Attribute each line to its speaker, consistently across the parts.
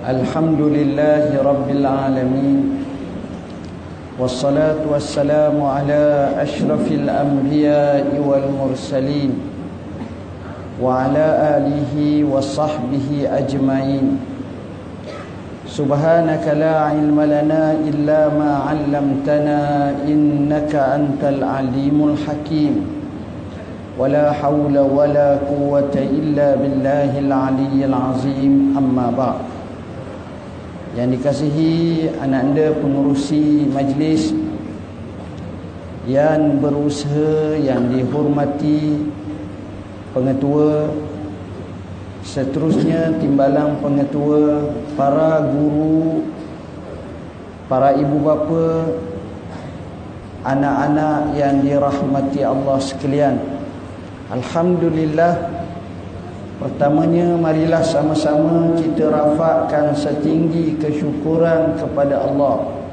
Speaker 1: الحمد لله رب العالمين والصلاة والسلام على أشرف الأنبياء والمرسلين وعلى آله وصحبه أجمعين. سبحانك لا علم لنا إلا ما علمتنا إنك أنت العليم الحكيم. ولا حول ولا قوة إلا بالله العلي العظيم. أما بعد. Yang dikasihi anak anda pengurusi majlis yang berusaha yang dihormati pengetua seterusnya timbalan pengetua para guru para ibu bapa anak-anak yang dirahmati Allah sekalian. Alhamdulillah Pertamanya marilah sama-sama kita rafakkan setinggi kesyukuran kepada Allah.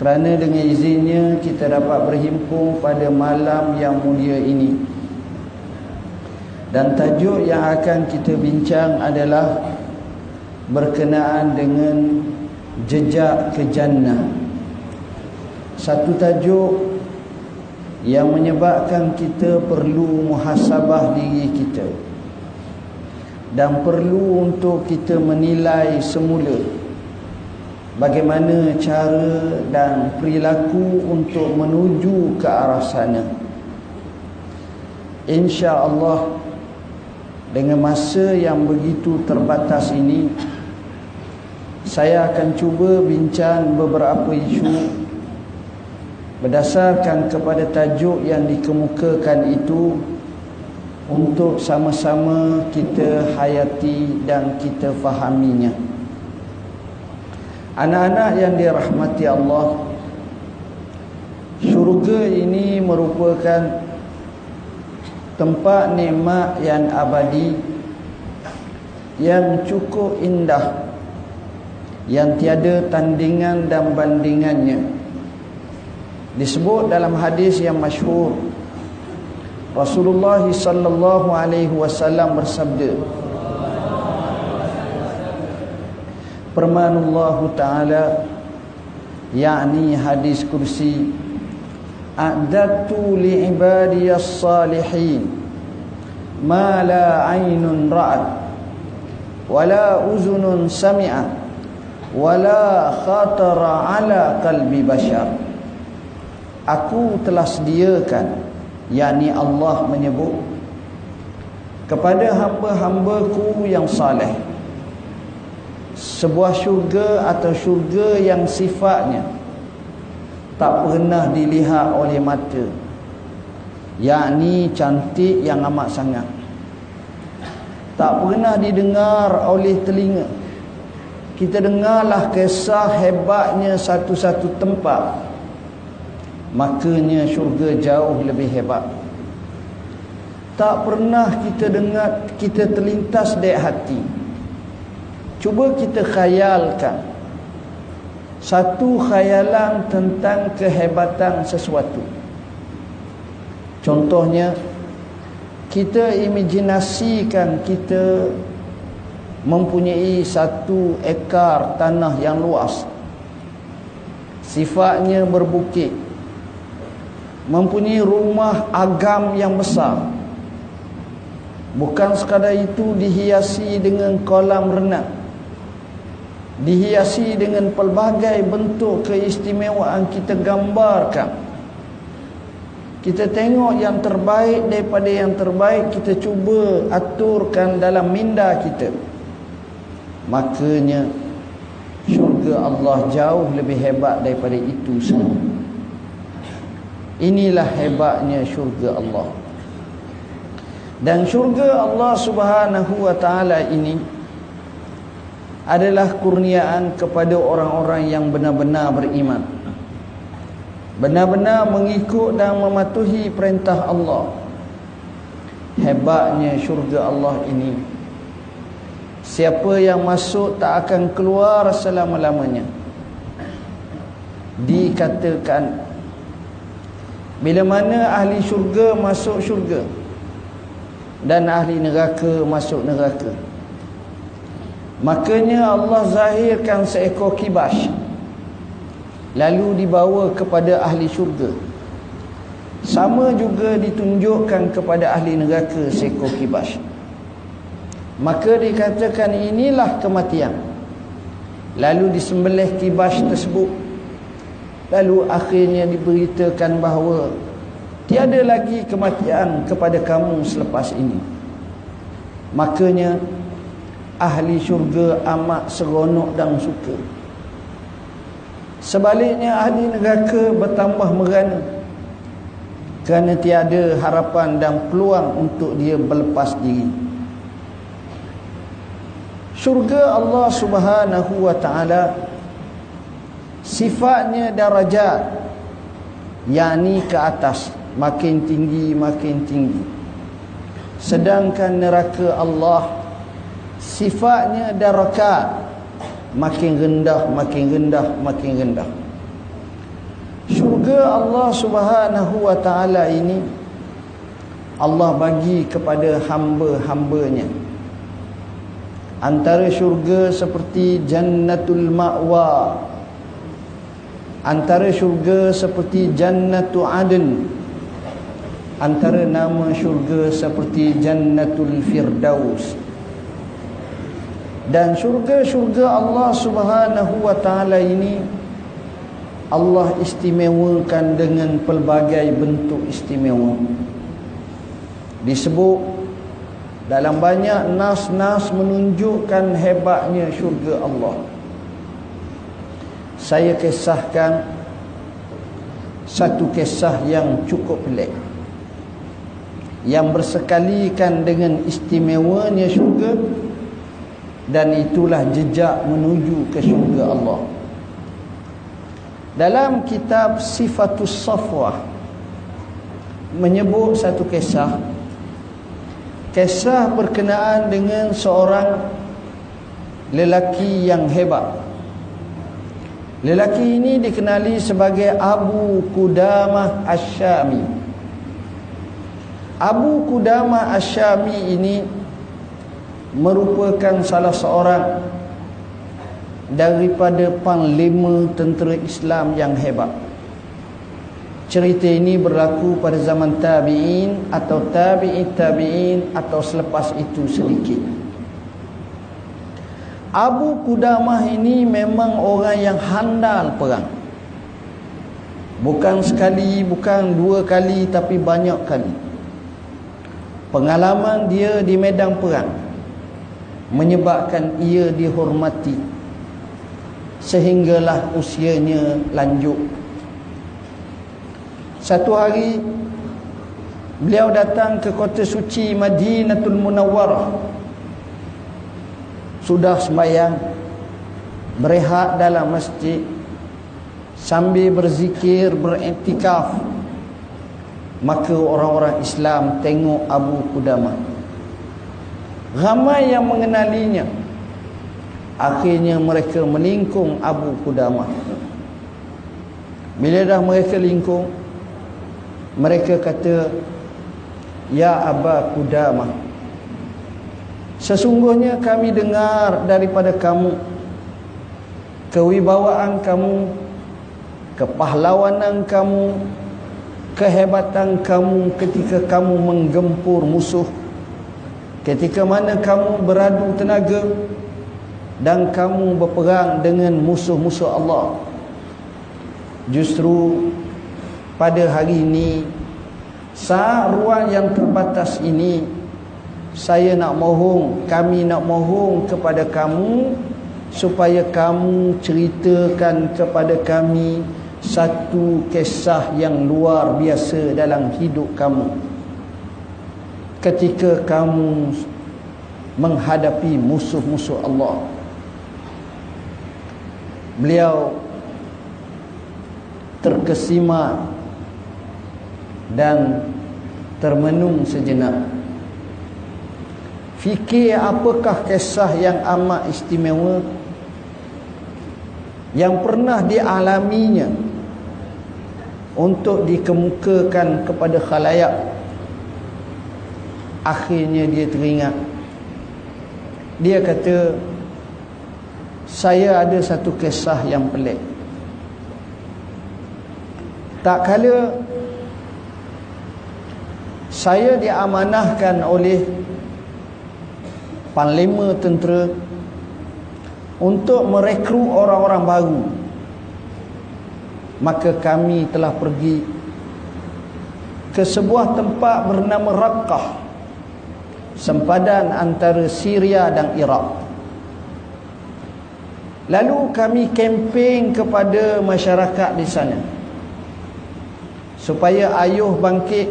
Speaker 1: Kerana dengan izinnya kita dapat berhimpun pada malam yang mulia ini. Dan tajuk yang akan kita bincang adalah Berkenaan dengan jejak ke jannah. Satu tajuk yang menyebabkan kita perlu muhasabah diri kita dan perlu untuk kita menilai semula bagaimana cara dan perilaku untuk menuju ke arah sana. insya-Allah dengan masa yang begitu terbatas ini saya akan cuba bincang beberapa isu berdasarkan kepada tajuk yang dikemukakan itu untuk sama-sama kita hayati dan kita fahaminya. Anak-anak yang dirahmati Allah, syurga ini merupakan tempat nikmat yang abadi yang cukup indah yang tiada tandingan dan bandingannya. Disebut dalam hadis yang masyhur Rasulullah sallallahu alaihi wasallam bersabda Permanullahu taala yakni hadis kursi a'dadtu li ibadiyas salihin ma la 'ainun ra'at wala uzunun sami'at wala khatara 'ala qalbi bashar. Aku telah sediakan yakni Allah menyebut kepada hamba-hambaku yang saleh. Sebuah syurga atau syurga yang sifatnya tak pernah dilihat oleh mata. Yakni cantik yang amat sangat. Tak pernah didengar oleh telinga. Kita dengarlah kisah hebatnya satu-satu tempat makanya syurga jauh lebih hebat. Tak pernah kita dengar kita terlintas di hati. Cuba kita khayalkan satu khayalan tentang kehebatan sesuatu. Contohnya kita imajinasikan kita mempunyai satu ekar tanah yang luas. Sifatnya berbukit mempunyai rumah agam yang besar. Bukan sekadar itu dihiasi dengan kolam renang. Dihiasi dengan pelbagai bentuk keistimewaan kita gambarkan. Kita tengok yang terbaik daripada yang terbaik kita cuba aturkan dalam minda kita. Makanya syurga Allah jauh lebih hebat daripada itu semua Inilah hebatnya syurga Allah. Dan syurga Allah Subhanahu wa taala ini adalah kurniaan kepada orang-orang yang benar-benar beriman. Benar-benar mengikut dan mematuhi perintah Allah. Hebatnya syurga Allah ini. Siapa yang masuk tak akan keluar selama-lamanya. Dikatakan bila mana ahli syurga masuk syurga dan ahli neraka masuk neraka. Makanya Allah zahirkan seekor kibas lalu dibawa kepada ahli syurga. Sama juga ditunjukkan kepada ahli neraka seekor kibas maka dikatakan inilah kematian. Lalu disembelih kibas tersebut lalu akhirnya diberitakan bahawa tiada lagi kematian kepada kamu selepas ini. Makanya ahli syurga amat seronok dan suka. Sebaliknya ahli neraka bertambah merana. Kerana tiada harapan dan peluang untuk dia berlepas diri. Syurga Allah subhanahu wa ta'ala sifatnya darajat yakni ke atas makin tinggi makin tinggi. Sedangkan neraka Allah sifatnya darakat makin rendah makin rendah makin rendah. Syurga Allah Subhanahu wa taala ini Allah bagi kepada hamba-hambanya. Antara syurga seperti jannatul ma'wa antara syurga seperti jannatul adn. Antara nama syurga seperti jannatul firdaus. Dan syurga-syurga Allah Subhanahu wa taala ini Allah istimewakan dengan pelbagai bentuk istimewa. Disebut dalam banyak nas-nas menunjukkan hebatnya syurga Allah saya kisahkan satu kisah yang cukup pelik. Yang bersekalikan dengan istimewanya syurga dan itulah jejak menuju ke syurga Allah. Dalam kitab Sifatus Safwah menyebut satu kisah. Kisah berkenaan dengan seorang lelaki yang hebat lelaki ini dikenali sebagai Abu Qudamah Asyami Abu Qudamah Asyami ini merupakan salah seorang daripada panglima tentera Islam yang hebat. Cerita ini berlaku pada zaman tabi'in atau tabi'in tabi'in atau selepas itu sedikit. Abu Qudamah ini memang orang yang handal perang. Bukan sekali, bukan dua kali tapi banyak kali. Pengalaman dia di medan perang menyebabkan ia dihormati sehinggalah usianya lanjut satu hari beliau datang ke kota suci Madinatul Munawwarah sudah sembahyang berehat dalam masjid sambil berzikir beriktikaf maka orang-orang Islam tengok Abu Qudamah ramai yang mengenalinya Akhirnya mereka melingkung Abu Qudamah. Bila dah mereka lingkung, mereka kata, Ya Aba Qudamah, sesungguhnya kami dengar daripada kamu, kewibawaan kamu, kepahlawanan kamu, kehebatan kamu ketika kamu menggempur musuh, ketika mana kamu beradu tenaga, dan kamu berperang dengan musuh-musuh Allah. Justru pada hari ini saat ruang yang terbatas ini saya nak mohon kami nak mohon kepada kamu supaya kamu ceritakan kepada kami satu kisah yang luar biasa dalam hidup kamu. Ketika kamu menghadapi musuh-musuh Allah beliau terkesima dan termenung sejenak fikir apakah kisah yang amat istimewa? Yang pernah dialaminya untuk dikemukakan kepada khalayak. Akhirnya dia teringat. Dia kata saya ada satu kisah yang pelik. Tak kala saya diamanahkan oleh panglima tentera untuk merekrut orang-orang baru. Maka kami telah pergi ke sebuah tempat bernama Raqqah sempadan antara Syria dan Iraq. Lalu kami kempen kepada masyarakat di sana supaya ayuh bangkit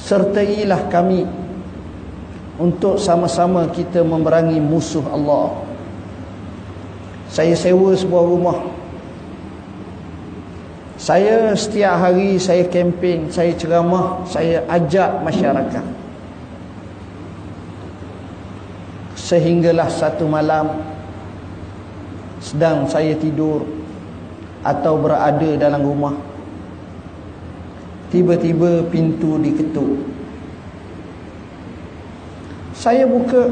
Speaker 1: sertailah kami untuk sama-sama kita memerangi musuh Allah saya sewa sebuah rumah saya setiap hari saya kempen, saya ceramah, saya ajak masyarakat. Sehinggalah satu malam sedang saya tidur atau berada dalam rumah. Tiba-tiba pintu diketuk. Saya buka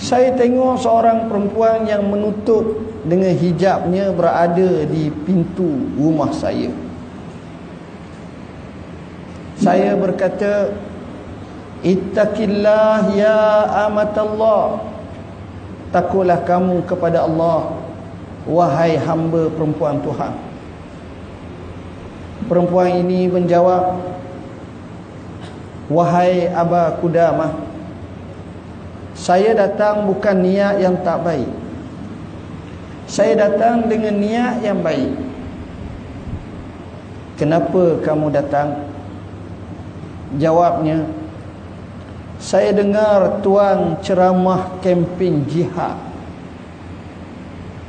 Speaker 1: saya tengok seorang perempuan yang menutup dengan hijabnya berada di pintu rumah saya. Saya berkata, Ittaqillah ya amatallah. Takutlah kamu kepada Allah, wahai hamba perempuan Tuhan. Perempuan ini menjawab, Wahai Aba Kudamah, saya datang bukan niat yang tak baik. Saya datang dengan niat yang baik. Kenapa kamu datang? Jawabnya, saya dengar tuan ceramah kempen jihad.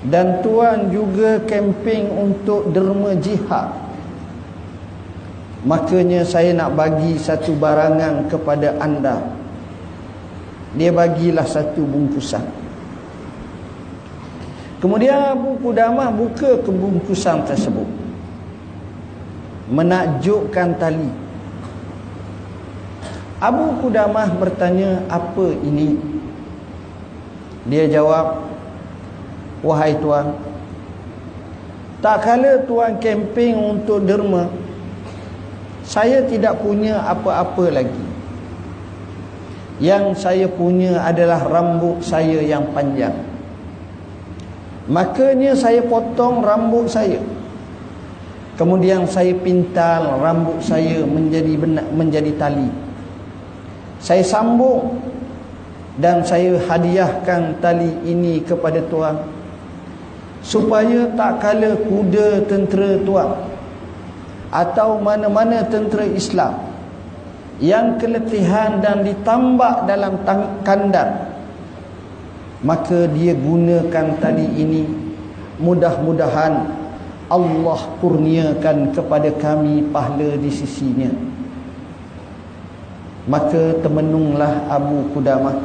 Speaker 1: Dan tuan juga kempen untuk derma jihad. Makanya saya nak bagi satu barangan kepada anda. Dia bagilah satu bungkusan. Kemudian Abu Qudamah buka kebungkusan tersebut. Menakjubkan tali. Abu Qudamah bertanya, apa ini? Dia jawab, wahai tuan, tak kala tuan kemping untuk derma, saya tidak punya apa-apa lagi. Yang saya punya adalah rambut saya yang panjang. Makanya saya potong rambut saya. Kemudian saya pintal rambut saya menjadi benak, menjadi tali. Saya sambung dan saya hadiahkan tali ini kepada tuan supaya tak kala kuda tentera tuan atau mana-mana tentera Islam yang keletihan dan ditambak dalam kandang maka dia gunakan tali ini mudah-mudahan Allah kurniakan kepada kami pahala di sisinya. Maka temenunglah Abu Kudamah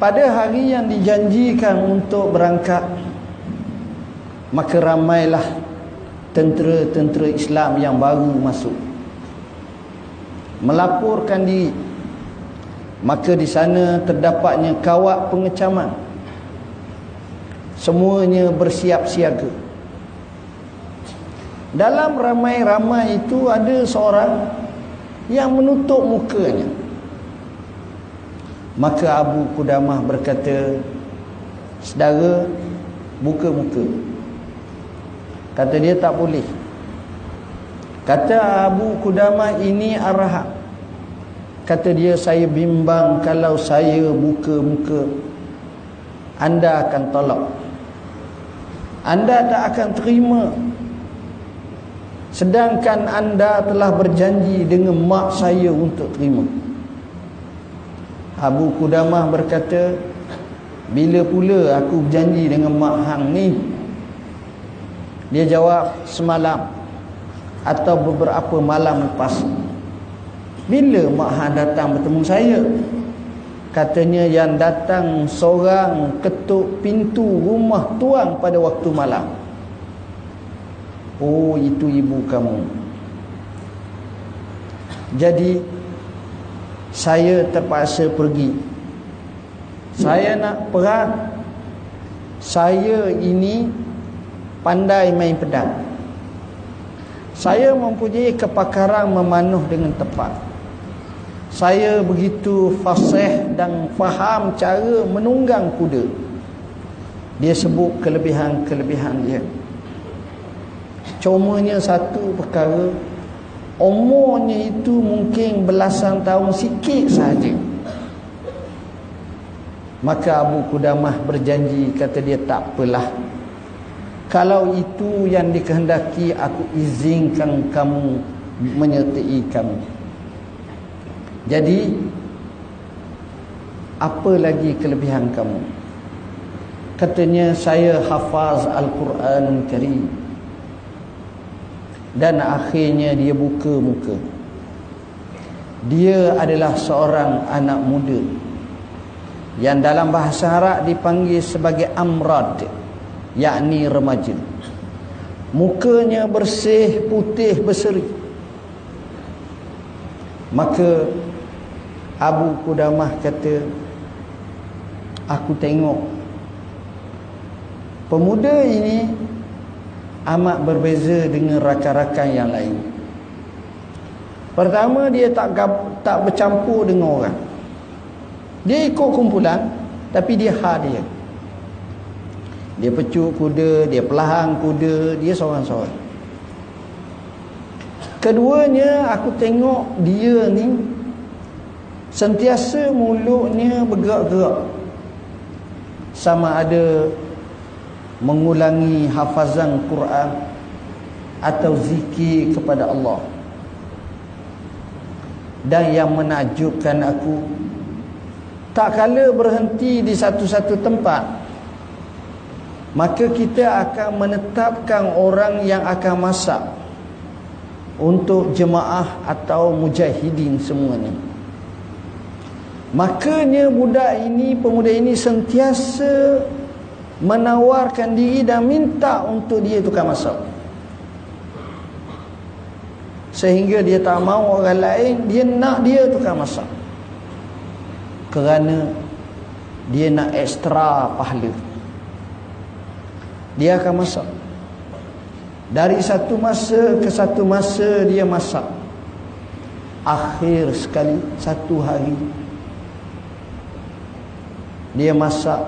Speaker 1: pada hari yang dijanjikan untuk berangkat maka ramailah tentera-tentera Islam yang baru masuk. Melaporkan diri maka di sana terdapatnya kawat pengecaman. Semuanya bersiap siaga. Dalam ramai-ramai itu ada seorang yang menutup mukanya. Maka Abu Kudamah berkata saudara buka muka kata dia tak boleh kata Abu Kudamah ini arahat Kata dia saya bimbang kalau saya buka muka anda akan tolak. Anda tak akan terima. Sedangkan anda telah berjanji dengan mak saya untuk terima. Abu Kudamah berkata, bila pula aku berjanji dengan mak hang ni? Dia jawab semalam atau beberapa malam lepas. Bila Mak Han datang bertemu saya? Katanya yang datang seorang ketuk pintu rumah tuan pada waktu malam. Oh, itu ibu kamu. Jadi saya terpaksa pergi Saya nak perang Saya ini Pandai main pedang Saya mempunyai kepakaran Memanuh dengan tepat Saya begitu fasih Dan faham cara Menunggang kuda Dia sebut kelebihan-kelebihan dia Cumanya satu perkara Umurnya itu mungkin belasan tahun sikit saja. Maka Abu Kudamah berjanji kata dia tak apalah. Kalau itu yang dikehendaki aku izinkan kamu menyertai kami. Jadi apa lagi kelebihan kamu? Katanya saya hafaz Al-Quran Karim dan akhirnya dia buka muka dia adalah seorang anak muda yang dalam bahasa Arab dipanggil sebagai amrad yakni remaja mukanya bersih putih berseri maka Abu Kudamah kata aku tengok pemuda ini amat berbeza dengan rakan-rakan yang lain. Pertama dia tak tak bercampur dengan orang. Dia ikut kumpulan tapi dia ha dia. Pecuk kuda, dia pelahang kuda, dia seorang-seorang. Keduanya aku tengok dia ni sentiasa mulutnya bergerak-gerak. Sama ada mengulangi hafazan Quran atau zikir kepada Allah dan yang menakjubkan aku tak kala berhenti di satu-satu tempat maka kita akan menetapkan orang yang akan masak untuk jemaah atau mujahidin semuanya. Makanya budak ini pemuda ini sentiasa menawarkan diri dan minta untuk dia tukar masuk sehingga dia tak mau orang lain dia nak dia tukar masuk kerana dia nak ekstra pahala dia akan masak. Dari satu masa ke satu masa dia masak. Akhir sekali satu hari dia masak.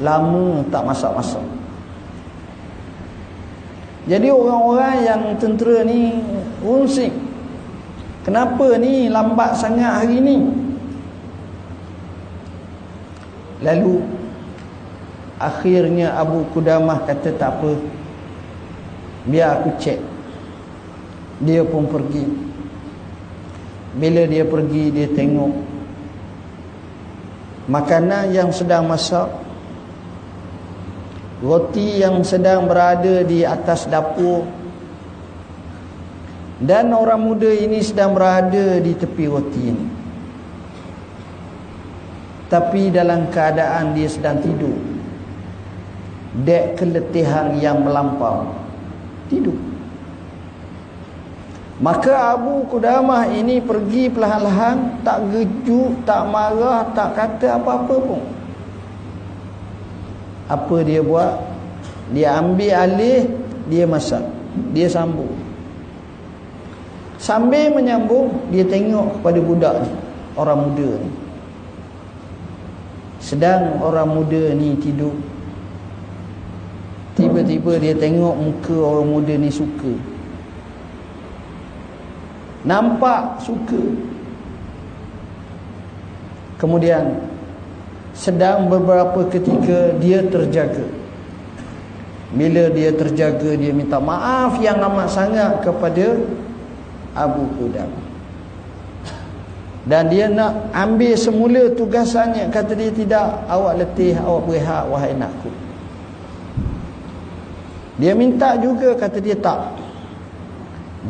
Speaker 1: Lama tak masak-masak. Jadi orang-orang yang tentera ni unsik. Kenapa ni lambat sangat hari ni? Lalu akhirnya Abu Kudamah kata tak apa biar aku cek dia pun pergi. Bila dia pergi dia tengok makanan yang sedang masak roti yang sedang berada di atas dapur dan orang muda ini sedang berada di tepi roti ini. Tapi dalam keadaan dia sedang tidur dek keletihan yang melampau. Tidur. Maka Abu Kudamah ini pergi perlahan-lahan tak gejuk tak marah tak kata apa-apa pun. Apa dia buat? Dia ambil alih dia masak. Dia sambung. Sambil menyambung dia tengok kepada budak ni orang muda ni. Sedang orang muda ni tidur tiba-tiba dia tengok muka orang muda ni suka. Nampak suka. Kemudian sedang beberapa ketika dia terjaga. Bila dia terjaga dia minta maaf yang amat sangat kepada Abu Qudam dan dia nak ambil semula tugasannya. Kata dia tidak awak letih awak berehat wahai anakku dia minta juga kata dia tak.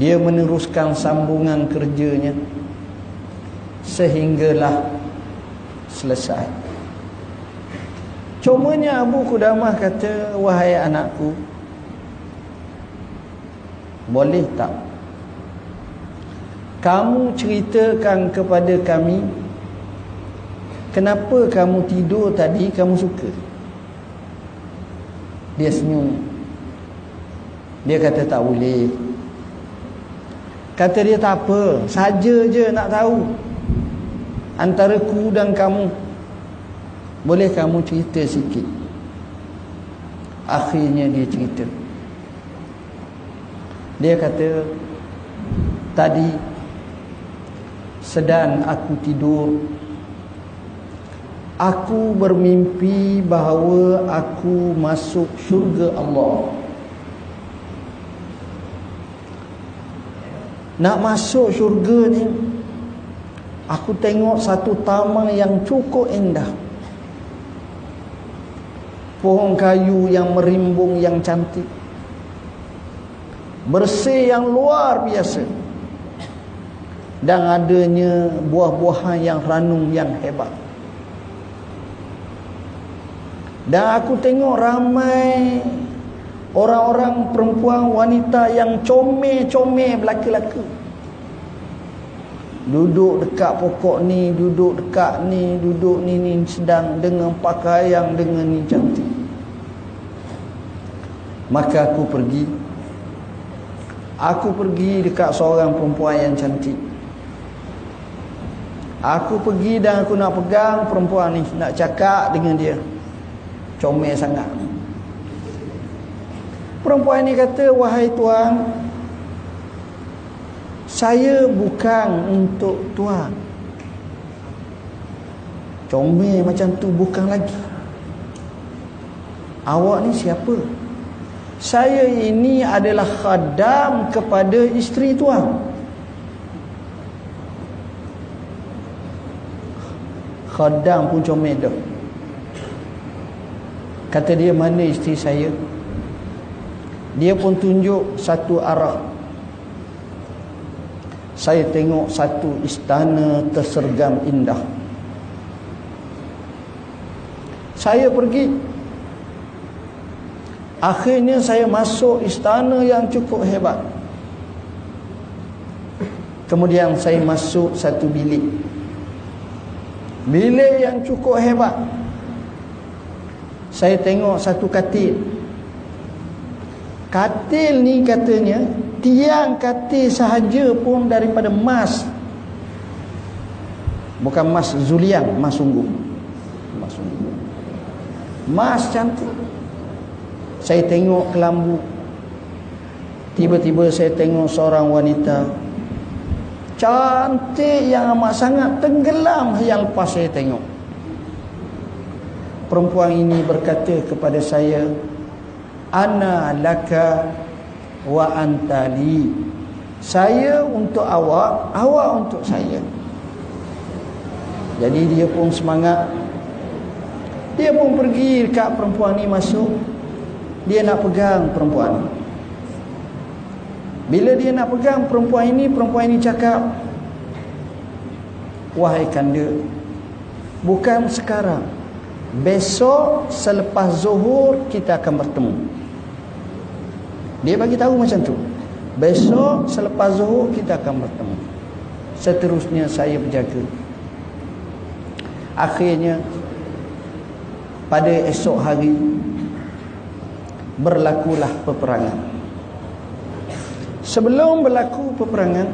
Speaker 1: Dia meneruskan sambungan kerjanya sehinggalah selesai. Cumanya Abu Kudamah kata Wahai anakku Boleh tak Kamu ceritakan kepada kami kenapa kamu tidur tadi kamu suka? Dia senyum dia kata tak boleh. Kata dia tak apa. Saja je nak tahu. Antara ku dan kamu. Boleh kamu cerita sikit? Akhirnya dia cerita. Dia kata tadi sedang aku tidur. Aku bermimpi bahawa aku masuk syurga Allah nak masuk syurga ni aku tengok satu taman yang cukup indah. Pohon kayu yang merimbung yang cantik. Bersih yang luar biasa. Dan adanya buah-buahan yang ranum yang hebat. Dan aku tengok ramai orang-orang perempuan wanita yang comel-comel belaka-laka duduk dekat pokok ni duduk dekat ni duduk ni ni sedang dengan pakaian dengan ni cantik. Maka aku pergi. Aku pergi dekat seorang perempuan yang cantik. Aku pergi dan aku nak pegang perempuan ni nak cakap dengan dia. Comel sangat perempuan ni kata wahai tuan saya bukan untuk tuan. Comel macam tu bukan lagi. Awak ni siapa? Saya ini adalah khadam kepada isteri tuan. Khadam pun comel dah. Kata dia mana isteri saya Dia pun tunjuk satu arah. Saya tengok satu istana tersergam indah. Saya pergi. Akhirnya saya masuk istana yang cukup hebat. Kemudian saya masuk satu bilik. Bilik yang cukup hebat. Saya tengok satu katil katil ni katanya tiang katil sahaja pun daripada emas bukan emas zulian emas sungguh. Emas sungguh. Emas cantik. Saya tengok kelambu tiba-tiba saya tengok seorang wanita. Cantik yang amat sangat tenggelam. Yang lepas saya tengok. Perempuan ini berkata kepada saya ana laka wa antali saya untuk awak awak untuk saya. Jadi dia pun semangat. Dia pun pergi dekat perempuan ni masuk. Dia nak pegang perempuan. Bila dia nak pegang perempuan ini perempuan ini cakap wahai kanda bukan sekarang. Besok selepas zuhur kita akan bertemu. Dia bagi tahu macam tu. Besok selepas zuhur kita akan bertemu. Seterusnya saya berjaga. Akhirnya pada esok hari berlakulah peperangan. Sebelum berlaku peperangan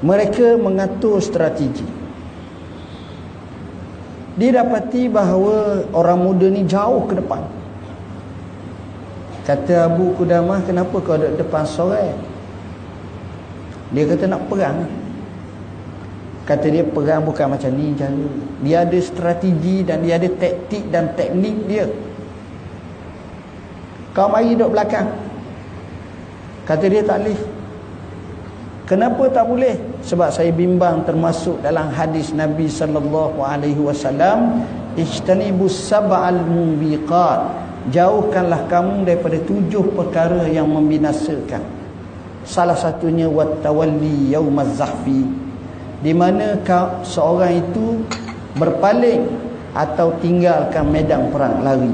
Speaker 1: mereka mengatur strategi didapati bahawa orang muda ni jauh ke depan kata Abu Qudamah kenapa kau ada depan sore dia kata nak perang. Kata dia perang bukan macam ni cara. Dia ada strategi dan dia ada taktik dan teknik dia. Kau mari duduk belakang. Kata dia tak boleh. Kenapa tak boleh? Sebab saya bimbang termasuk dalam hadis Nabi sallallahu alaihi wasallam, "Ijtanibus sab'al mubiqat." Jauhkanlah kamu daripada tujuh perkara yang membinasakan. Salah satunya wattawalli yaumaz zahfi. Di mana seorang itu berpaling atau tinggalkan medan perang lari.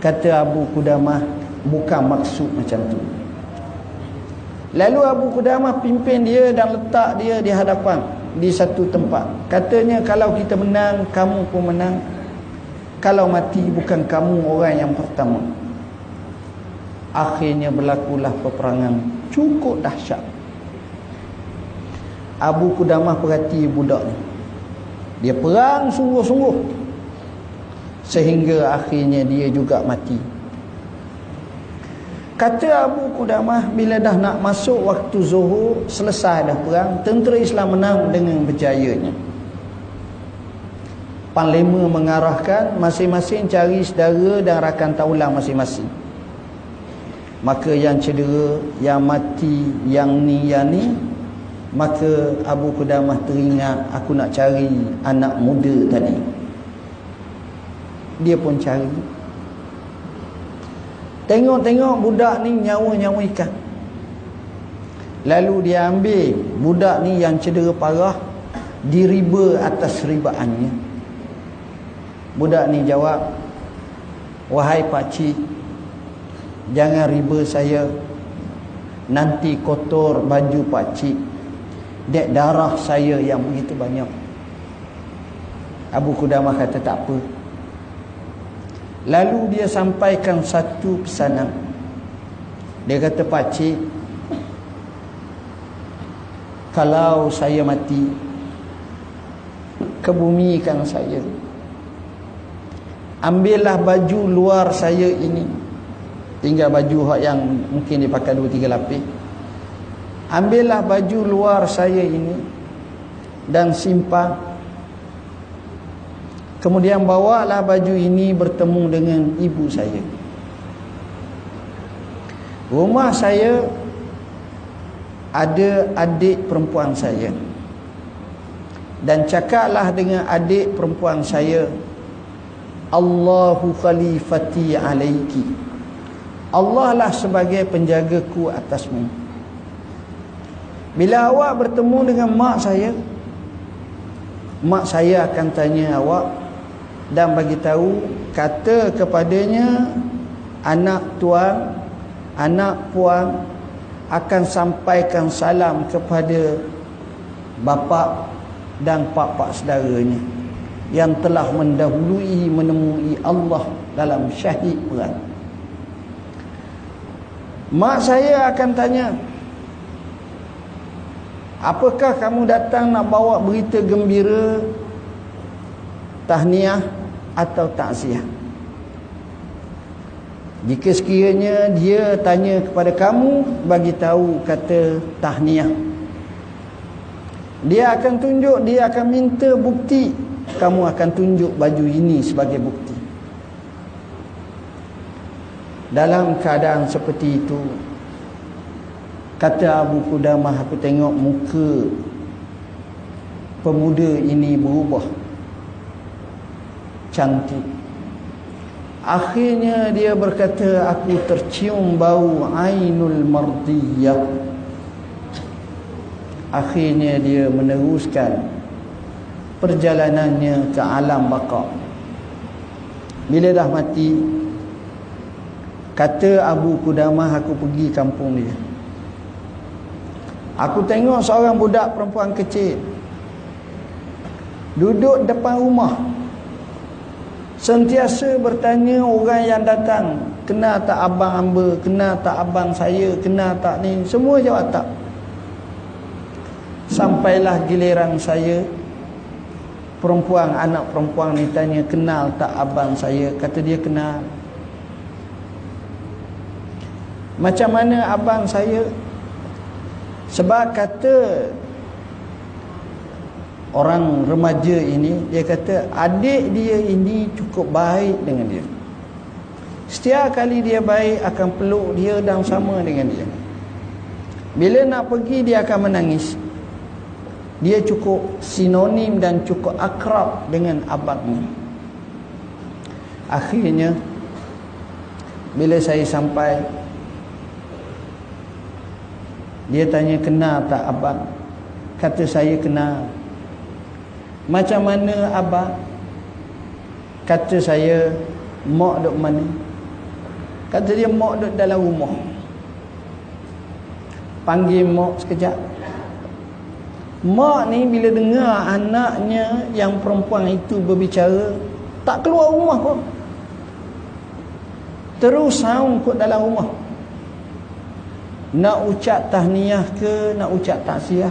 Speaker 1: Kata Abu Qudamah, bukan maksud macam tu. Lalu Abu Qudamah pimpin dia dan letak dia di hadapan di satu tempat katanya kalau kita menang kamu pun menang kalau mati bukan kamu orang yang pertama. Akhirnya berlakulah peperangan cukup dahsyat. Abu Kudamah perhati budak ni. Dia perang sungguh-sungguh. Sehingga akhirnya dia juga mati. Kata Abu Qudamah bila dah nak masuk waktu zuhur selesai dah perang tentera Islam menang dengan berjayanya. Panglima mengarahkan masing-masing cari saudara dan rakan taulang masing-masing. Maka yang cedera, yang mati, yang ni, yang ni maka Abu Qudamah teringat aku nak cari anak muda tadi. Dia pun cari Tengok-tengok budak ni nyawa-nyawa ikan. Lalu dia ambil budak ni yang cedera parah. Diriba atas ribaannya. Budak ni jawab. Wahai pakcik. Jangan riba saya. Nanti kotor baju pakcik. Dek darah saya yang begitu banyak. Abu Kudamah kata tak apa. Lalu dia sampaikan satu pesanan. Dia kata pakcik kalau saya mati kebumikan saya. Ambillah baju luar saya ini. Tinggal baju yang mungkin dipakai dua tiga lapis. Ambillah baju luar saya ini dan simpan Kemudian bawalah baju ini bertemu dengan ibu saya. Rumah saya ada adik perempuan saya. Dan cakaplah dengan adik perempuan saya. Allahu khalifati alaiki. Allah lah sebagai penjagaku atasmu. Bila awak bertemu dengan mak saya, mak saya akan tanya awak, dan bagi tahu kata kepadanya anak tuan anak puan akan sampaikan salam kepada bapa dan pak-pak saudaranya yang telah mendahului menemui Allah dalam syahid perang mak saya akan tanya apakah kamu datang nak bawa berita gembira tahniah atau takziah. Jika sekiranya dia tanya kepada kamu bagi tahu kata tahniah. Dia akan tunjuk, dia akan minta bukti. Kamu akan tunjuk baju ini sebagai bukti. Dalam keadaan seperti itu kata Abu Qudamah aku tengok muka pemuda ini berubah. Cantik. Akhirnya dia berkata aku tercium bau ainul mardiyah. Akhirnya dia meneruskan perjalanannya ke alam baka bila dah mati kata Abu Kudamah aku pergi kampung dia. Aku tengok seorang budak perempuan kecil duduk depan rumah. Sentiasa bertanya orang yang datang Kenal tak abang hamba? Kenal tak abang saya? Kenal tak ni? Semua jawab tak. Sampailah giliran saya Perempuan Anak perempuan ni tanya Kenal tak abang saya? Kata dia kenal. Macam mana abang saya? Sebab kata orang remaja ini dia kata adik dia ini cukup baik dengan dia. Setiap kali dia baik akan peluk dia dan sama dengan dia. Bila nak pergi dia akan menangis dia cukup sinonim dan cukup akrab dengan abangnya akhirnya bila saya sampai dia tanya kenal tak abang kata saya kenal macam mana abang Kata saya Mak duduk mana? Kata dia mak duduk dalam rumah. Panggil mak sekejap mak ni bila dengar anaknya yang perempuan itu berbicara tak keluar rumah pun terus saung kot dalam rumah. Nak ucap tahniah ke nak ucap taksiah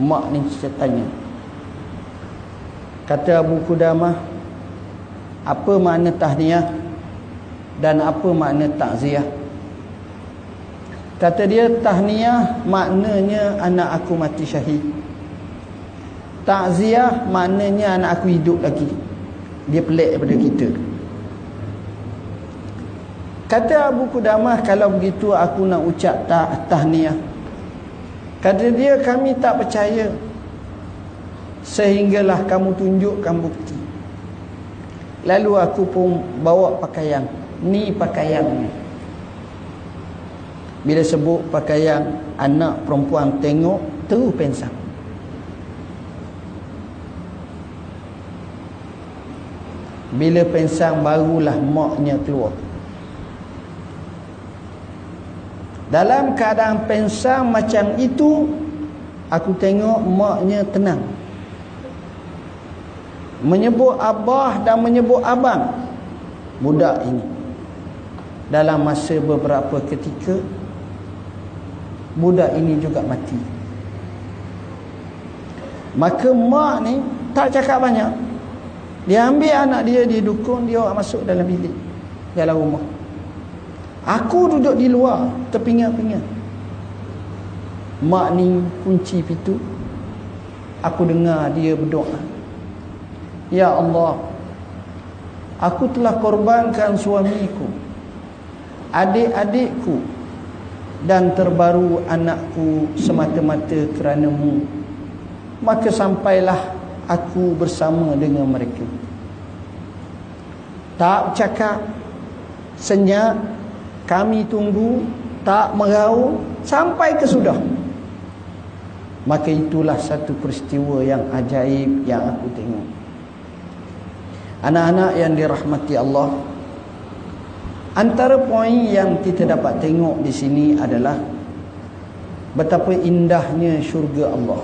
Speaker 1: mak ni tanya. Kata Abu Qudamah apa makna tahniah dan apa makna takziah kata dia tahniah maknanya anak aku mati syahid takziah maknanya anak aku hidup lagi dia pelik daripada kita Kata Abu Qudamah kalau begitu aku nak ucap tak tahniah. Kata dia kami tak percaya. Sehinggalah kamu tunjukkan bukti. Lalu aku pun bawa pakaian. Ni pakaian ni. Bila sebut pakaian anak perempuan tengok terus pensang. Bila pensang barulah maknya keluar. Dalam keadaan pensang macam itu Aku tengok maknya tenang Menyebut abah dan menyebut abang Budak ini Dalam masa beberapa ketika Budak ini juga mati Maka mak ni tak cakap banyak Dia ambil anak dia, dia dukung Dia masuk dalam bilik Dalam rumah Aku duduk di luar terpingat-pingat. Mak ni kunci pintu. Aku dengar dia berdoa. Ya Allah. Aku telah korbankan suamiku. Adik-adikku. Dan terbaru anakku semata-mata keranamu. Maka sampailah aku bersama dengan mereka. Tak cakap. Senyap kami tunggu tak meraung sampai ke sudah maka itulah satu peristiwa yang ajaib yang aku tengok anak-anak yang dirahmati Allah antara poin yang kita dapat tengok di sini adalah betapa indahnya syurga Allah.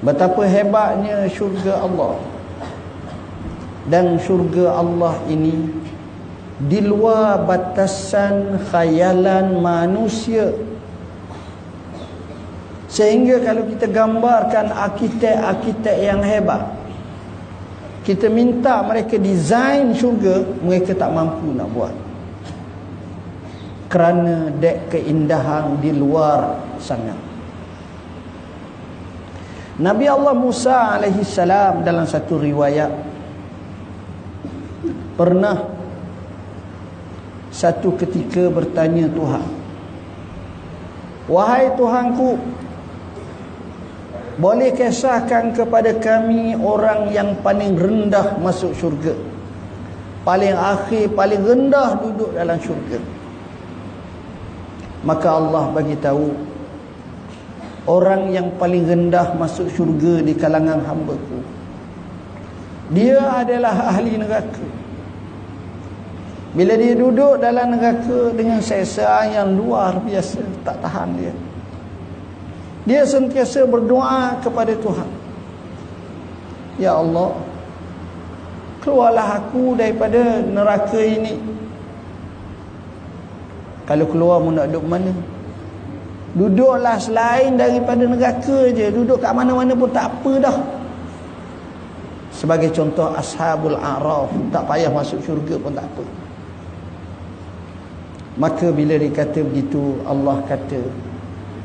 Speaker 1: Betapa hebatnya syurga Allah. Dan syurga Allah ini di luar batasan khayalan manusia. Sehingga kalau kita gambarkan arkitek-arkitek yang hebat kita minta mereka design syurga mereka tak mampu nak buat. Kerana dek keindahan di luar sangat Nabi Allah Musa alaihi salam dalam satu riwayat pernah satu ketika bertanya Tuhan Wahai Tuhanku Boleh kisahkan kepada kami Orang yang paling rendah masuk syurga? Paling akhir, paling rendah duduk dalam syurga. Maka Allah bagi tahu Orang yang paling rendah masuk syurga di kalangan hamba-Ku Dia adalah ahli neraka. Bila dia duduk dalam neraka dengan seksa yang luar biasa, tak tahan dia. Dia sentiasa berdoa kepada Tuhan. Ya Allah, keluarlah aku daripada neraka ini. Kalau keluar mu nak duduk mana? Duduklah selain daripada neraka je. Duduk kat mana-mana pun tak apa dah. Sebagai contoh Ashabul A'raf. Tak payah masuk syurga pun tak apa. Maka bila dikata begitu Allah kata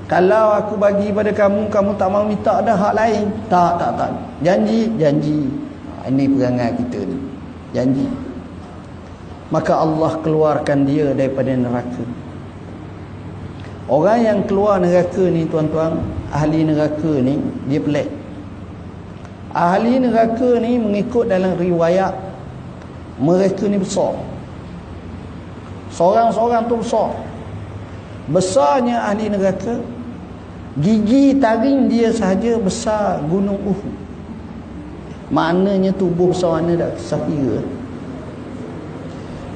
Speaker 1: Kalau aku bagi pada kamu Kamu tak mau minta ada hak lain. Tak tak tak. Janji Janji. Ha, Ini perangai kita ni. Janji. Maka Allah keluarkan dia daripada neraka. Orang yang keluar neraka ni tuan-tuan Ahli neraka ni Dia pelik. Ahli neraka ni mengikut dalam riwayat Mereka ni besar. Seorang-seorang tu besar. Besarnya ahli neraka. Gigi taring dia sahaja besar gunung Uhud. Maknanya tubuh besar mana dah sahira.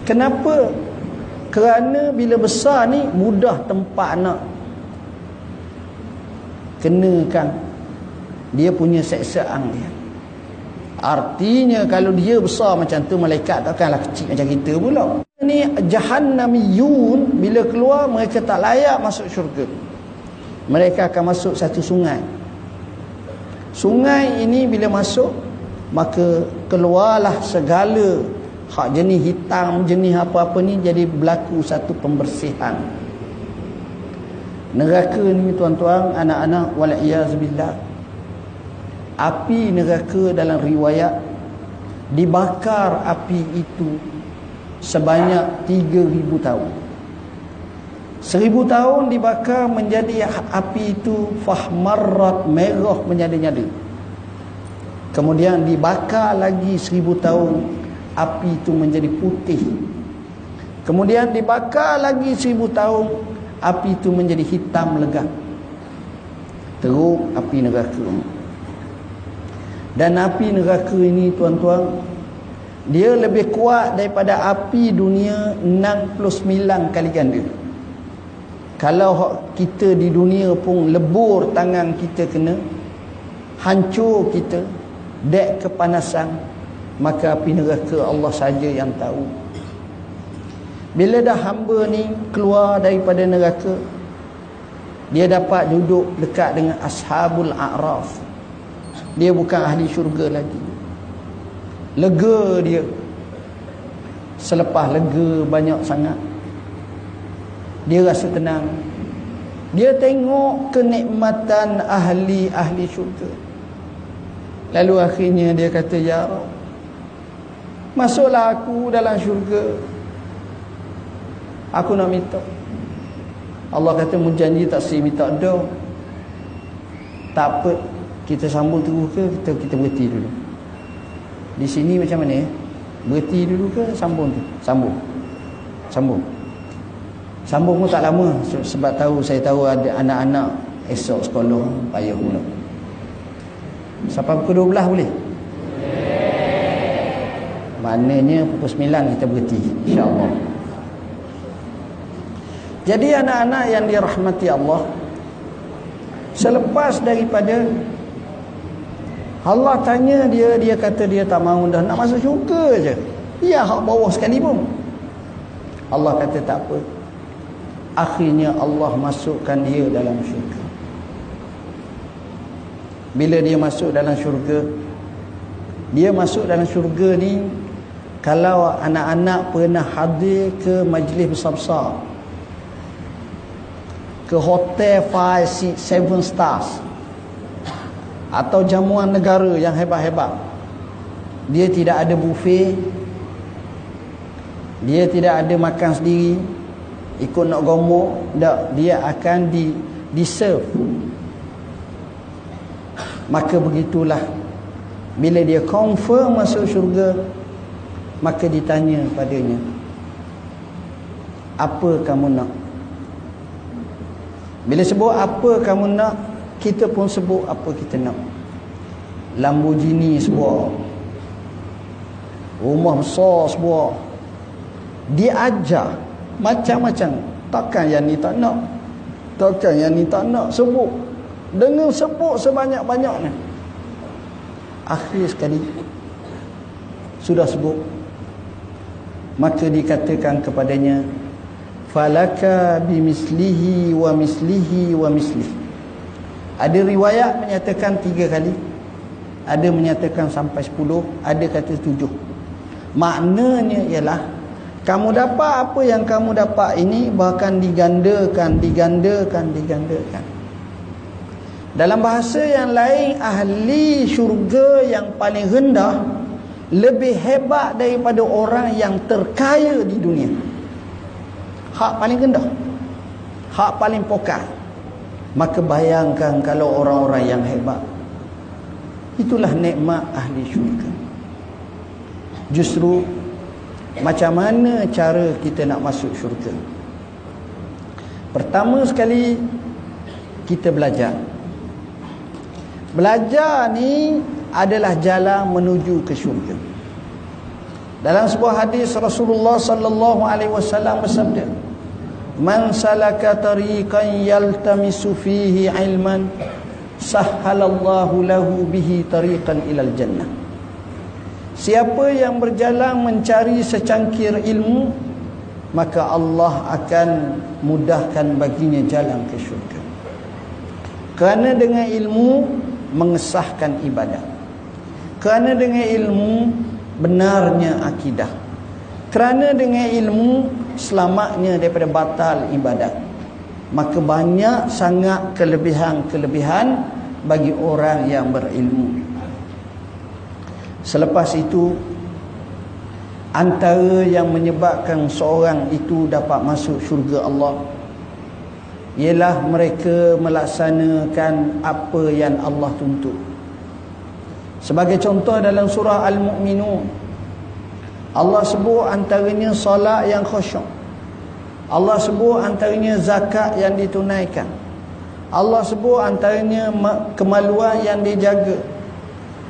Speaker 1: Kenapa? Kerana bila besar ni mudah tempat nak. kenakan dia punya seksaan dia artinya kalau dia besar macam tu malaikat takkanlah kecil macam kita pula ni jahannamiyun bila keluar mereka tak layak masuk syurga mereka akan masuk satu sungai. Sungai ini bila masuk maka keluarlah segala hak jenis hitam jenis apa-apa ni jadi berlaku satu pembersihan. Neraka ni tuan-tuan anak-anak walaiyazubillah api neraka dalam riwayat dibakar api itu sebanyak 3000 tahun 1000 tahun dibakar menjadi api itu fahmarrat merah menyada-nyada kemudian dibakar lagi 1000 tahun api itu menjadi putih. Kemudian dibakar lagi 1000 tahun api itu menjadi hitam legap teruk api neraka. Dan api neraka ini tuan-tuan dia lebih kuat daripada api dunia 69 kali ganda kalau kita di dunia pun lebur tangan kita kena hancur kita dek kepanasan maka api neraka Allah saja yang tahu. Bila dah hamba ni keluar daripada neraka dia dapat duduk dekat dengan ashabul a'raf. Dia bukan ahli syurga lagi. Lega dia. Selepas lega banyak sangat dia rasa tenang dia tengok kenikmatan ahli-ahli syurga lalu akhirnya dia kata ya masuklah aku dalam syurga Aku nak minta. Allah kata mu janji tak si minta doa. Tak apa. Kita sambung terus ke kita kita berhenti dulu. Di sini macam mana ya? Berhenti dulu ke sambung tu? Sambung. Sambung. Sambung pun tak lama sebab tahu saya tahu ada anak-anak esok sekolah payah pula. Sampai pukul 12 boleh? Maknanya pukul 9 kita berhenti insya-Allah. Jadi anak-anak yang dirahmati Allah Selepas daripada Allah tanya dia Dia kata dia tak mahu dah Nak masuk syurga je Ya hak bawah sekali pun Allah kata tak apa Akhirnya Allah masukkan dia dalam syurga. Bila dia masuk dalam syurga Dia masuk dalam syurga ni Kalau anak-anak pernah hadir ke majlis besar-besar ke hotel 5 6 7 stars atau jamuan negara yang hebat-hebat dia tidak ada buffet dia tidak ada makan sendiri ikut nak gomok tak dia akan di di serve maka begitulah. Bila dia confirm masuk syurga maka ditanya padanya apa kamu nak? Bila sebut apa kamu nak? Kita pun sebut apa kita nak? Lamborghini sebuah. Rumah besar sebuah. Dia ajar Macam-macam. Takkan yang ni tak nak. Takkan yang ni tak nak. Sebut. Dengan sebut sebanyak-banyaknya. Akhir sekali. Sudah sebut. Maka dikatakan kepadanya falaka bimislihi wa mislihi wa mislihi ada riwayat menyatakan tiga kali. Ada menyatakan sampai sepuluh. Ada kata tujuh. Maknanya ialah kamu dapat apa yang kamu dapat ini bahkan digandakan digandakan digandakan. Dalam bahasa yang lain ahli syurga yang paling rendah lebih hebat daripada orang yang terkaya di dunia. Hak paling rendah hak paling pokok. Maka bayangkan kalau orang-orang yang hebat. Itulah nikmat ahli syurga. Justru macam mana cara kita nak masuk syurga? Pertama sekali kita belajar. Belajar ni adalah jalan menuju ke syurga. Dalam sebuah hadis Rasulullah sallallahu alaihi wasallam bersabda Man salaka tariqan yaltamisu fihi ilman sahhalallahu lahu bihi tariqan ilal jannah siapa yang berjalan mencari secangkir ilmu maka Allah akan mudahkan baginya jalan ke syurga. Kerana dengan ilmu mengesahkan ibadah kerana dengan ilmu benarnya akidah. Kerana dengan ilmu selamatnya daripada batal ibadat. Maka banyak sangat kelebihan-kelebihan bagi orang yang berilmu selepas itu antara yang menyebabkan seorang itu dapat masuk syurga Allah ialah mereka melaksanakan apa yang Allah tuntut sebagai contoh dalam surah Al-Mu'minun Allah sebut antaranya solat yang khusyuk Allah sebut antaranya zakat yang ditunaikan. Allah sebut antaranya kemaluan yang dijaga.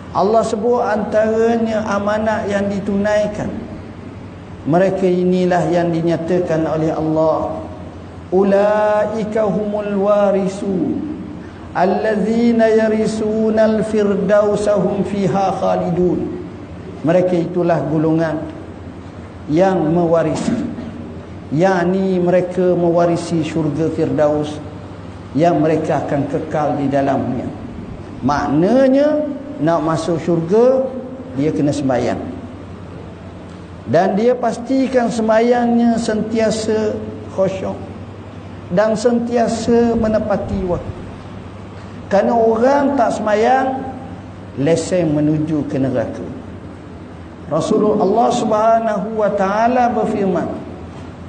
Speaker 1: Allah sebut antaranya amanat yang ditunaikan. Mereka inilah yang dinyatakan oleh Allah. Ulaika humul warisu allazina yarisunal firdausahum fiha khalidun. Mereka itulah golongan yang mewarisi yakni mereka mewarisi syurga firdaus yang mereka akan kekal di dalamnya maknanya nak masuk syurga dia kena sembahyang. Dan dia pastikan sembahyangnya sentiasa khusyuk dan sentiasa menepati waktu. Kerana orang tak sembahyang lesen menuju ke neraka. Rasulullah Subhanahu wa taala berfirman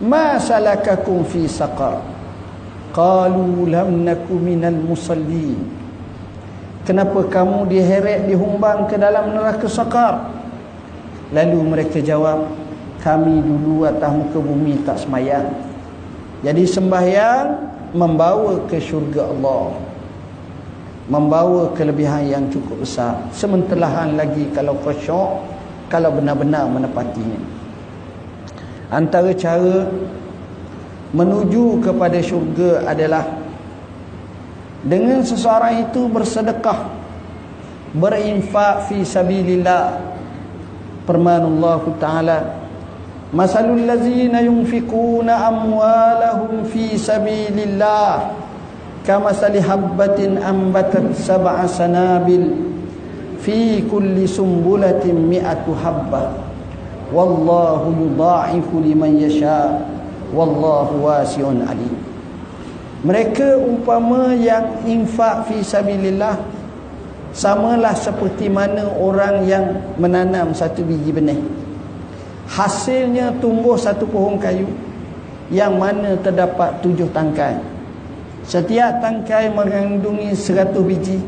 Speaker 1: ma salakakum fi saqar? Qalu lam naku minal musallin kenapa kamu diheret dihumbang ke dalam neraka saqar lalu mereka jawab kami dulu atas muka bumi tak semayang. Jadi sembahyang membawa ke syurga Allah. Membawa kelebihan yang cukup besar. Sementelahan lagi kalau khusyuk kalau benar-benar menepatinya. Antara cara menuju kepada syurga adalah dengan seseorang itu bersedekah berinfak fi sabilillah. Firmanullah taala masalul ladzina yunfikuna amwalahum fi sabilillah kamasali habbatin ambatat sab'a sanabil fi kulli sumbulatin mi'atu habbah wallahu yudha'ifu liman yasha wallahu wasi'un alim mereka umpama yang infak fi sabilillah samalah seperti mana orang yang menanam satu biji benih. Hasilnya tumbuh satu pohon kayu yang mana terdapat tujuh tangkai. Setiap tangkai mengandungi seratus biji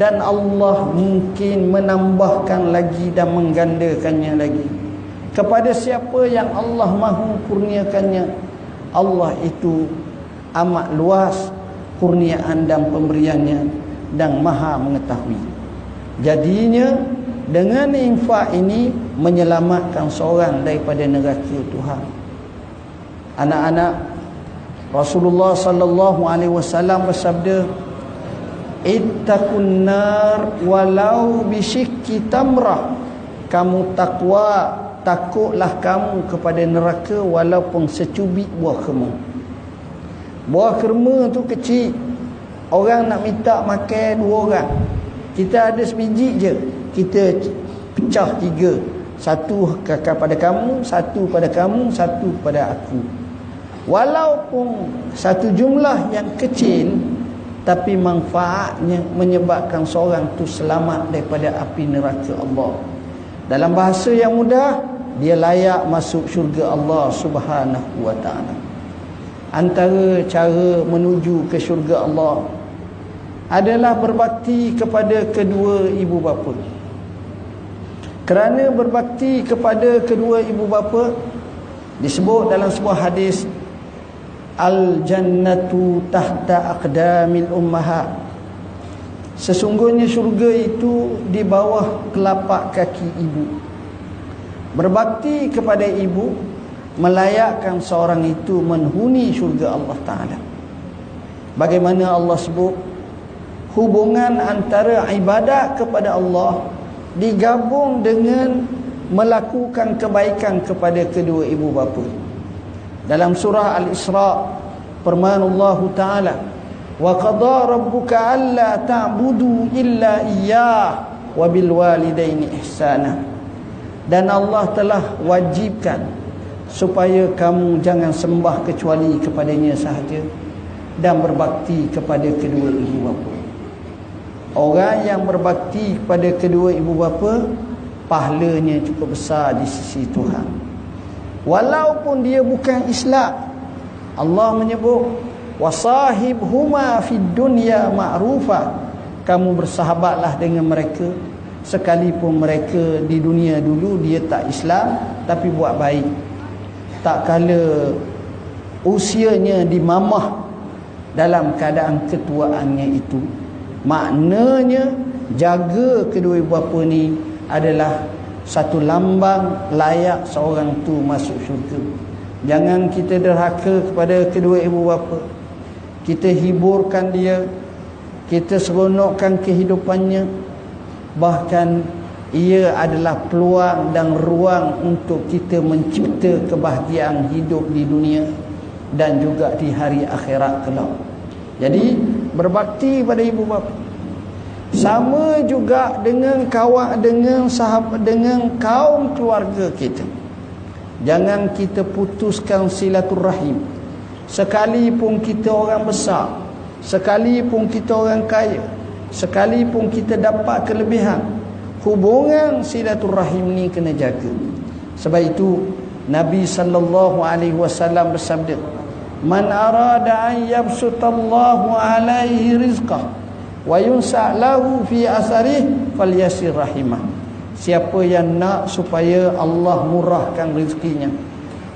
Speaker 1: dan Allah mungkin menambahkan lagi dan menggandakannya lagi. Kepada siapa yang Allah mahu kurniakannya Allah itu amat luas kurniaan dan pemberiannya dan maha mengetahui. Jadinya dengan infak ini menyelamatkan seorang daripada neraka Tuhan. Anak-anak Rasulullah sallallahu alaihi wasallam bersabda ittaqun nar walau bisyikki tamrah. Kamu takwa takutlah kamu kepada neraka walaupun secubit buah kerma buah kerma tu kecil. Orang nak minta makan dua orang. Kita ada sebiji je. Kita pecah tiga. Satu kepada kamu satu pada kamu satu pada aku. Walaupun satu jumlah yang kecil tapi manfaatnya menyebabkan seorang tu selamat daripada api neraka Allah. Dalam bahasa yang mudah dia layak masuk syurga Allah Subhanahu wa taala. Antara cara menuju ke syurga Allah adalah berbakti kepada kedua ibu bapa. Kerana berbakti kepada kedua ibu bapa disebut dalam sebuah hadis al jannatu tahta aqdamil ummahat sesungguhnya syurga itu di bawah telapak kaki ibu Berbakti kepada ibu melayakkan seorang itu menghuni syurga Allah Taala. Bagaimana Allah sebut hubungan antara ibadat kepada Allah digabung dengan melakukan kebaikan kepada kedua ibu bapa. Dalam surah Al-Isra firman Allah Taala, "Wa qada rabbuka alla ta'budu illa iyyah wa bil walidaini ihsana." Dan Allah telah wajibkan supaya kamu jangan sembah kecuali kepadanya sahaja dan berbakti kepada kedua ibu bapa. Orang yang berbakti kepada kedua ibu bapa pahalanya cukup besar di sisi Tuhan. Walaupun dia bukan Islam. Allah menyebut wasahib huma fid dunya ma'rufa. Kamu bersahabatlah dengan mereka sekalipun mereka di dunia dulu dia tak Islam tapi buat baik. Tak kala usianya dimamah dalam keadaan ketuaannya itu. Maknanya jaga kedua ibu bapa ni adalah satu lambang layak seorang tu masuk syurga. Jangan kita derhaka kepada kedua ibu bapa. Kita hiburkan dia kita seronokkan kehidupannya. Bahkan ia adalah peluang dan ruang untuk kita mencipta kebahagiaan hidup di dunia dan juga di hari akhirat kelak jadi berbakti pada ibu bapa. Sama juga dengan kawan dengan sahabat dengan kaum keluarga kita. Jangan kita putuskan silaturahim. Sekalipun kita orang besar, sekalipun kita orang kaya, sekalipun kita dapat kelebihan, hubungan silaturahim ni kena jaga. Sebab itu Nabi sallallahu alaihi wasallam bersabda, Man arada an yabsutallahu alaihi rizqah wa yunsa' lahu fi asarih falyasir rahimah. Siapa yang nak supaya Allah murahkan rezekinya,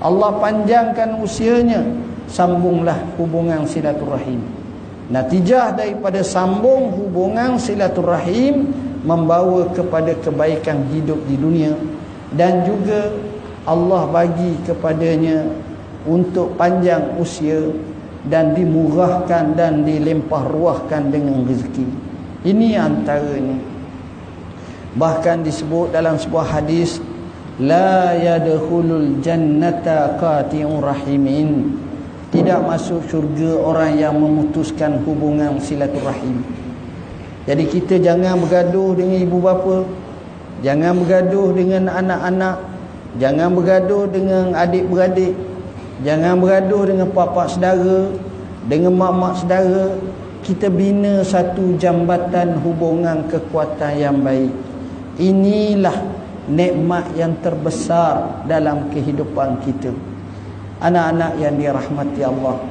Speaker 1: Allah panjangkan usianya, sambunglah hubungan silaturahim. Natijah daripada sambung hubungan silaturahim membawa kepada kebaikan hidup di dunia dan juga Allah bagi kepadanya untuk panjang usia dan dimurahkan dan dilempah ruahkan dengan rezeki. Ini antaranya. Bahkan disebut dalam sebuah hadis la yadkhulul jannata qati'ur rahimin. Tidak masuk syurga orang yang memutuskan hubungan silaturahim. Jadi kita jangan bergaduh dengan ibu bapa, jangan bergaduh dengan anak-anak, jangan bergaduh dengan adik-beradik, Jangan bergaduh dengan papa saudara, dengan mak-mak saudara. Kita bina satu jambatan hubungan kekuatan yang baik. Inilah nikmat yang terbesar dalam kehidupan kita. Anak-anak yang dirahmati Allah.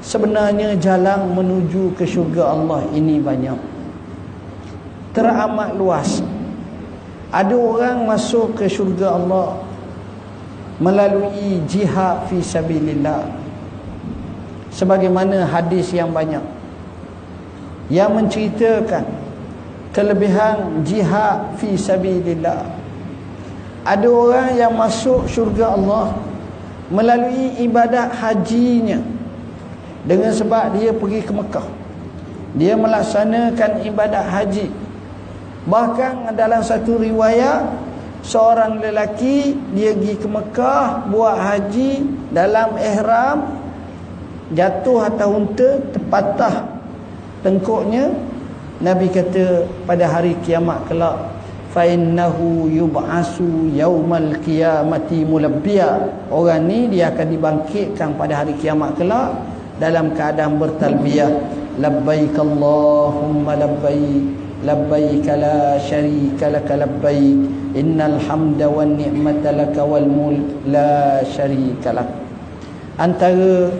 Speaker 1: Sebenarnya jalan menuju ke syurga Allah ini banyak. Teramat luas. Ada orang masuk ke syurga Allah melalui jihad fi sabilillah. Sebagaimana hadis yang banyak. Yang menceritakan kelebihan jihad fi sabilillah. Ada orang yang masuk syurga Allah melalui ibadat hajinya dengan sebab dia pergi ke Mekah. Dia melaksanakan ibadat haji bahkan dalam satu riwayat seorang lelaki dia pergi ke Mekah buat haji dalam ihram jatuh atas unta terpatah tengkuknya. Nabi kata pada hari kiamat kelak fa innahu yub'asu yaumal qiyamati mulabbiya. Orang ni dia akan dibangkitkan pada hari kiamat kelak dalam keadaan bertalbiyah. Labbaik allahumma labbaik syarika lak labbaik innal hamda wan ni'mata laka wal mulk la syarika lak antara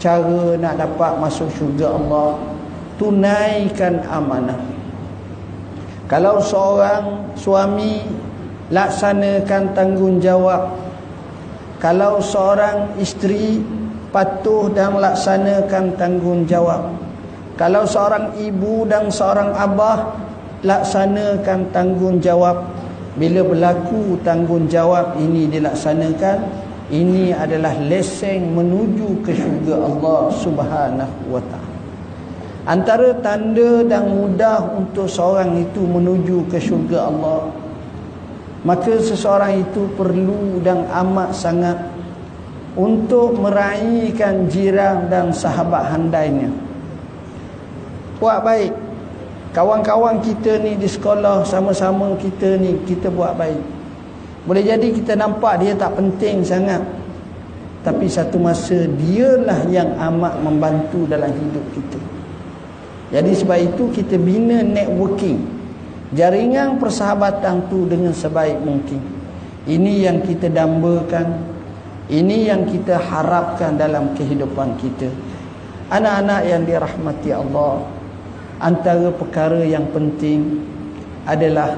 Speaker 1: cara nak dapat masuk syurga Allah tunaikan amanah. Kalau seorang suami laksanakan tanggungjawab kalau seorang isteri patuh dan laksanakan tanggungjawab kalau seorang ibu dan seorang abah laksanakan tanggungjawab bila berlaku tanggungjawab ini dilaksanakan ini adalah leseng menuju ke syurga Allah Subhanahu wa Antara tanda dan mudah untuk seorang itu menuju ke syurga Allah Maka seseorang itu perlu dan amat sangat Untuk meraihkan jiran dan sahabat handainya Buat baik Kawan-kawan kita ni di sekolah sama-sama kita ni Kita buat baik Boleh jadi kita nampak dia tak penting sangat Tapi satu masa dialah yang amat membantu dalam hidup kita jadi sebab itu kita bina networking. Jaringan persahabatan tu dengan sebaik mungkin. Ini yang kita dambakan. Ini yang kita harapkan dalam kehidupan kita. Anak-anak yang dirahmati Allah. Antara perkara yang penting adalah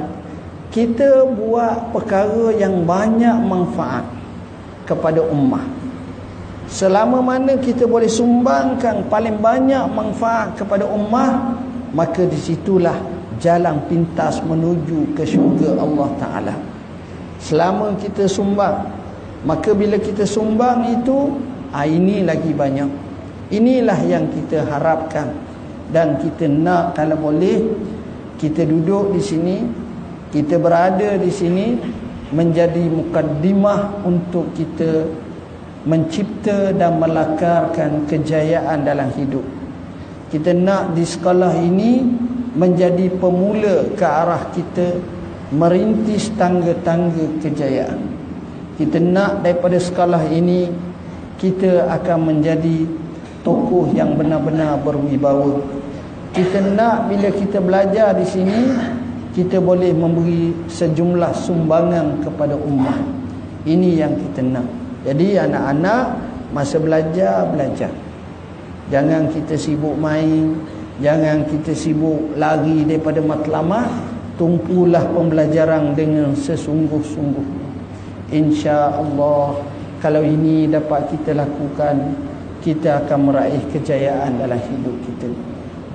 Speaker 1: kita buat perkara yang banyak manfaat kepada ummah. Selama mana kita boleh sumbangkan paling banyak manfaat kepada ummah, maka disitulah jalan pintas menuju ke syurga Allah Ta'ala. Selama kita sumbang, maka bila kita sumbang itu, ah, ini lagi banyak. Inilah yang kita harapkan. Dan kita nak kalau boleh, kita duduk di sini, kita berada di sini, menjadi mukaddimah untuk kita mencipta dan melakarkan kejayaan dalam hidup. Kita nak di sekolah ini menjadi pemula ke arah kita merintis tangga-tangga kejayaan. Kita nak daripada sekolah ini kita akan menjadi tokoh yang benar-benar berwibawa. Kita nak bila kita belajar di sini kita boleh memberi sejumlah sumbangan kepada umat. Ini yang kita nak. Jadi anak-anak masa belajar belajar. Jangan kita sibuk main, jangan kita sibuk lari daripada matlamat, tumpulah pembelajaran dengan sesungguh-sungguh. Insya-Allah kalau ini dapat kita lakukan, kita akan meraih kejayaan dalam hidup kita.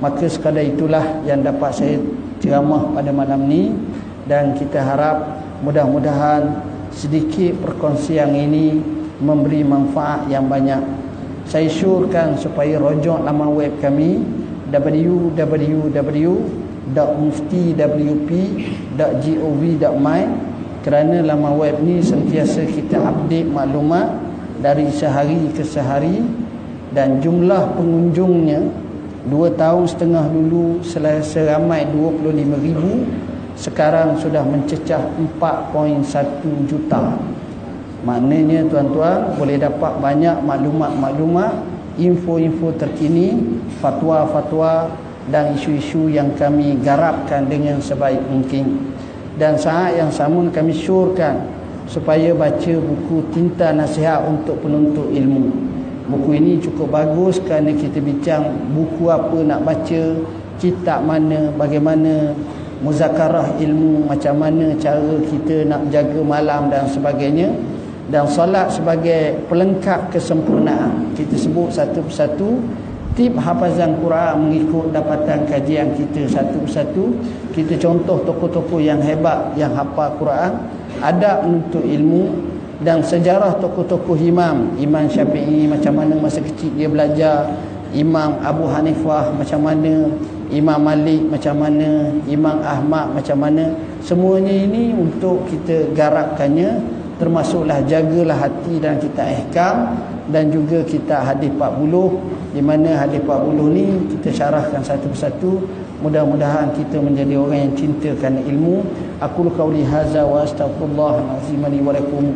Speaker 1: Maka sekadar itulah yang dapat saya ceramah pada malam ni dan kita harap mudah-mudahan sedikit perkongsian ini memberi manfaat yang banyak. Saya syurkan supaya rojok laman web kami www.muftiwp.gov.my kerana laman web ni sentiasa kita update maklumat dari sehari ke sehari dan jumlah pengunjungnya dua tahun setengah dulu seramai 25 ribu sekarang sudah mencecah 4.1 juta Maknanya tuan-tuan boleh dapat banyak maklumat-maklumat, info-info terkini, fatwa-fatwa dan isu-isu yang kami garapkan dengan sebaik mungkin. Dan saat yang sama kami syurkan supaya baca buku Tinta Nasihat untuk Penuntut Ilmu. Buku ini cukup bagus kerana kita bincang buku apa nak baca, kitab mana, bagaimana muzakarah ilmu, macam mana cara kita nak jaga malam dan sebagainya. Dan solat sebagai pelengkap kesempurnaan. Kita sebut satu persatu. Tip hafazan Quran mengikut dapatan kajian kita satu persatu. Kita contoh tokoh-tokoh yang hebat yang hafal Quran. Adab untuk ilmu dan sejarah tokoh-tokoh imam. Imam Syafi'i macam mana masa kecil dia belajar. Imam Abu Hanifah macam mana. Imam Malik macam mana. Imam Ahmad macam mana. Semuanya ini untuk kita garapkannya. Termasuklah jagalah hati dan kita ihkam. Dan juga kita hadis 40 di mana hadis 40 ni kita syarahkan satu persatu. Mudah-mudahan kita menjadi orang yang cintakan ilmu. Aku qauli hadza wa astaghfirullah azim li wa lakum